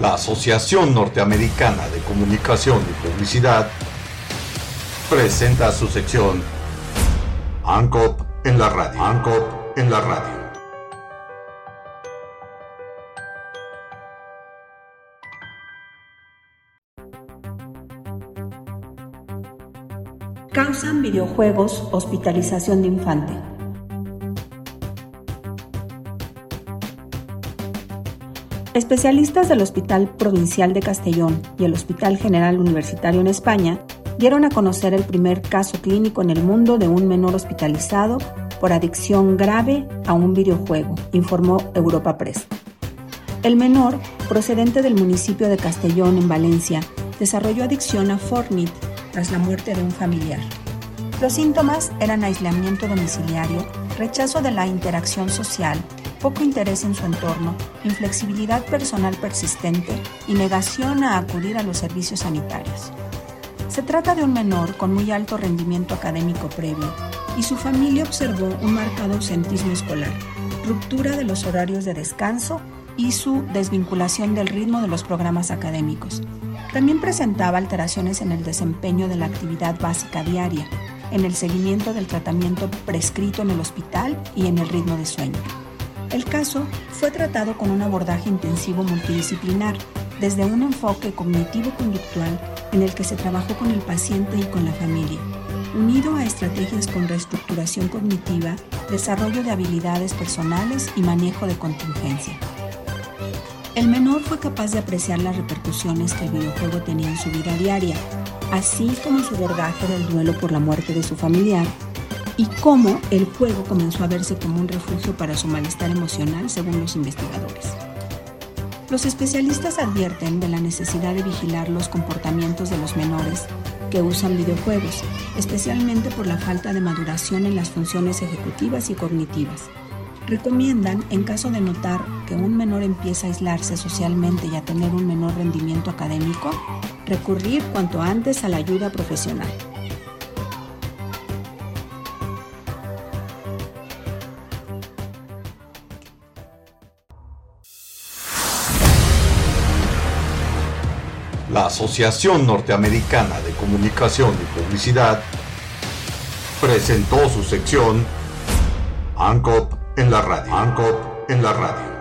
La Asociación Norteamericana de Comunicación y Publicidad presenta su sección ANCOP en la radio. ANCOP en la radio. Causan videojuegos hospitalización de infante. Especialistas del Hospital Provincial de Castellón y el Hospital General Universitario en España dieron a conocer el primer caso clínico en el mundo de un menor hospitalizado por adicción grave a un videojuego, informó Europa Press. El menor, procedente del municipio de Castellón en Valencia, desarrolló adicción a Fortnite tras la muerte de un familiar. Los síntomas eran aislamiento domiciliario, rechazo de la interacción social, poco interés en su entorno, inflexibilidad personal persistente y negación a acudir a los servicios sanitarios. Se trata de un menor con muy alto rendimiento académico previo y su familia observó un marcado ausentismo escolar, ruptura de los horarios de descanso y su desvinculación del ritmo de los programas académicos. También presentaba alteraciones en el desempeño de la actividad básica diaria, en el seguimiento del tratamiento prescrito en el hospital y en el ritmo de sueño. El caso fue tratado con un abordaje intensivo multidisciplinar, desde un enfoque cognitivo-conductual en el que se trabajó con el paciente y con la familia, unido a estrategias con reestructuración cognitiva, desarrollo de habilidades personales y manejo de contingencia. El menor fue capaz de apreciar las repercusiones que el videojuego tenía en su vida diaria, así como su abordaje del duelo por la muerte de su familiar y cómo el juego comenzó a verse como un refugio para su malestar emocional, según los investigadores. Los especialistas advierten de la necesidad de vigilar los comportamientos de los menores que usan videojuegos, especialmente por la falta de maduración en las funciones ejecutivas y cognitivas. Recomiendan, en caso de notar que un menor empieza a aislarse socialmente y a tener un menor rendimiento académico, recurrir cuanto antes a la ayuda profesional. La Asociación Norteamericana de Comunicación y Publicidad presentó su sección ANCOP en la radio. ANCOP en la radio.